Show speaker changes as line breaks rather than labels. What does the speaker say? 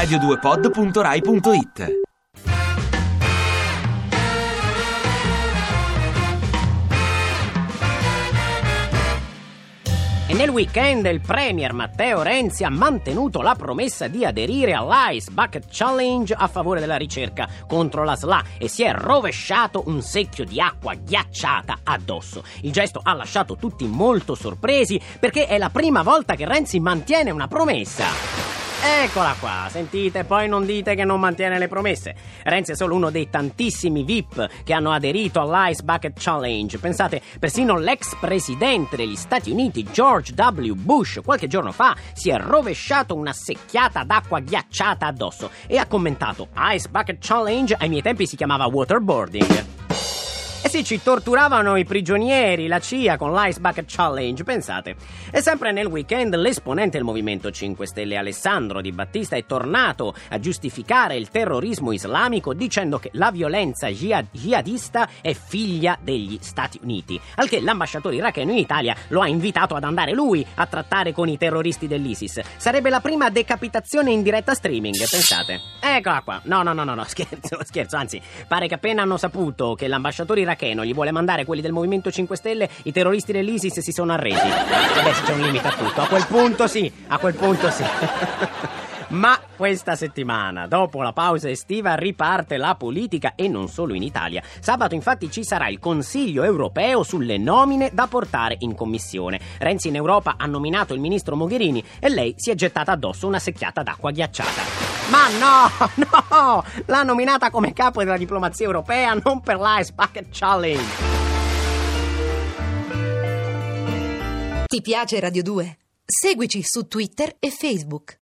radio2pod.rai.it
E nel weekend il premier Matteo Renzi ha mantenuto la promessa di aderire all'Ice Bucket Challenge a favore della ricerca contro la SLA e si è rovesciato un secchio di acqua ghiacciata addosso. Il gesto ha lasciato tutti molto sorpresi perché è la prima volta che Renzi mantiene una promessa. Eccola qua, sentite, poi non dite che non mantiene le promesse. Renzi è solo uno dei tantissimi VIP che hanno aderito all'Ice Bucket Challenge. Pensate, persino l'ex presidente degli Stati Uniti, George W. Bush, qualche giorno fa si è rovesciato una secchiata d'acqua ghiacciata addosso e ha commentato Ice Bucket Challenge ai miei tempi si chiamava waterboarding. Eh sì, ci torturavano i prigionieri, la CIA con l'Ice Bucket Challenge, pensate. E sempre nel weekend l'esponente del Movimento 5 Stelle Alessandro Di Battista è tornato a giustificare il terrorismo islamico dicendo che la violenza jihad- jihadista è figlia degli Stati Uniti. Al che l'ambasciatore iracheno in Italia lo ha invitato ad andare lui a trattare con i terroristi dell'ISIS. Sarebbe la prima decapitazione in diretta streaming, pensate. Eccola qua. No, no, no, no, no, scherzo, scherzo. Anzi, pare che appena hanno saputo che l'ambasciatore iracheno gli vuole mandare quelli del Movimento 5 Stelle, i terroristi dell'ISIS si sono arresi. Adesso c'è un limite a tutto. A quel punto sì, a quel punto sì. Ma questa settimana, dopo la pausa estiva, riparte la politica e non solo in Italia. Sabato infatti ci sarà il Consiglio europeo sulle nomine da portare in commissione. Renzi in Europa ha nominato il ministro Mogherini e lei si è gettata addosso una secchiata d'acqua ghiacciata. Ma no, no! L'ha nominata come capo della diplomazia europea, non per l'Ice Bucket Challenge.
Ti piace Radio 2? Seguici su Twitter e Facebook.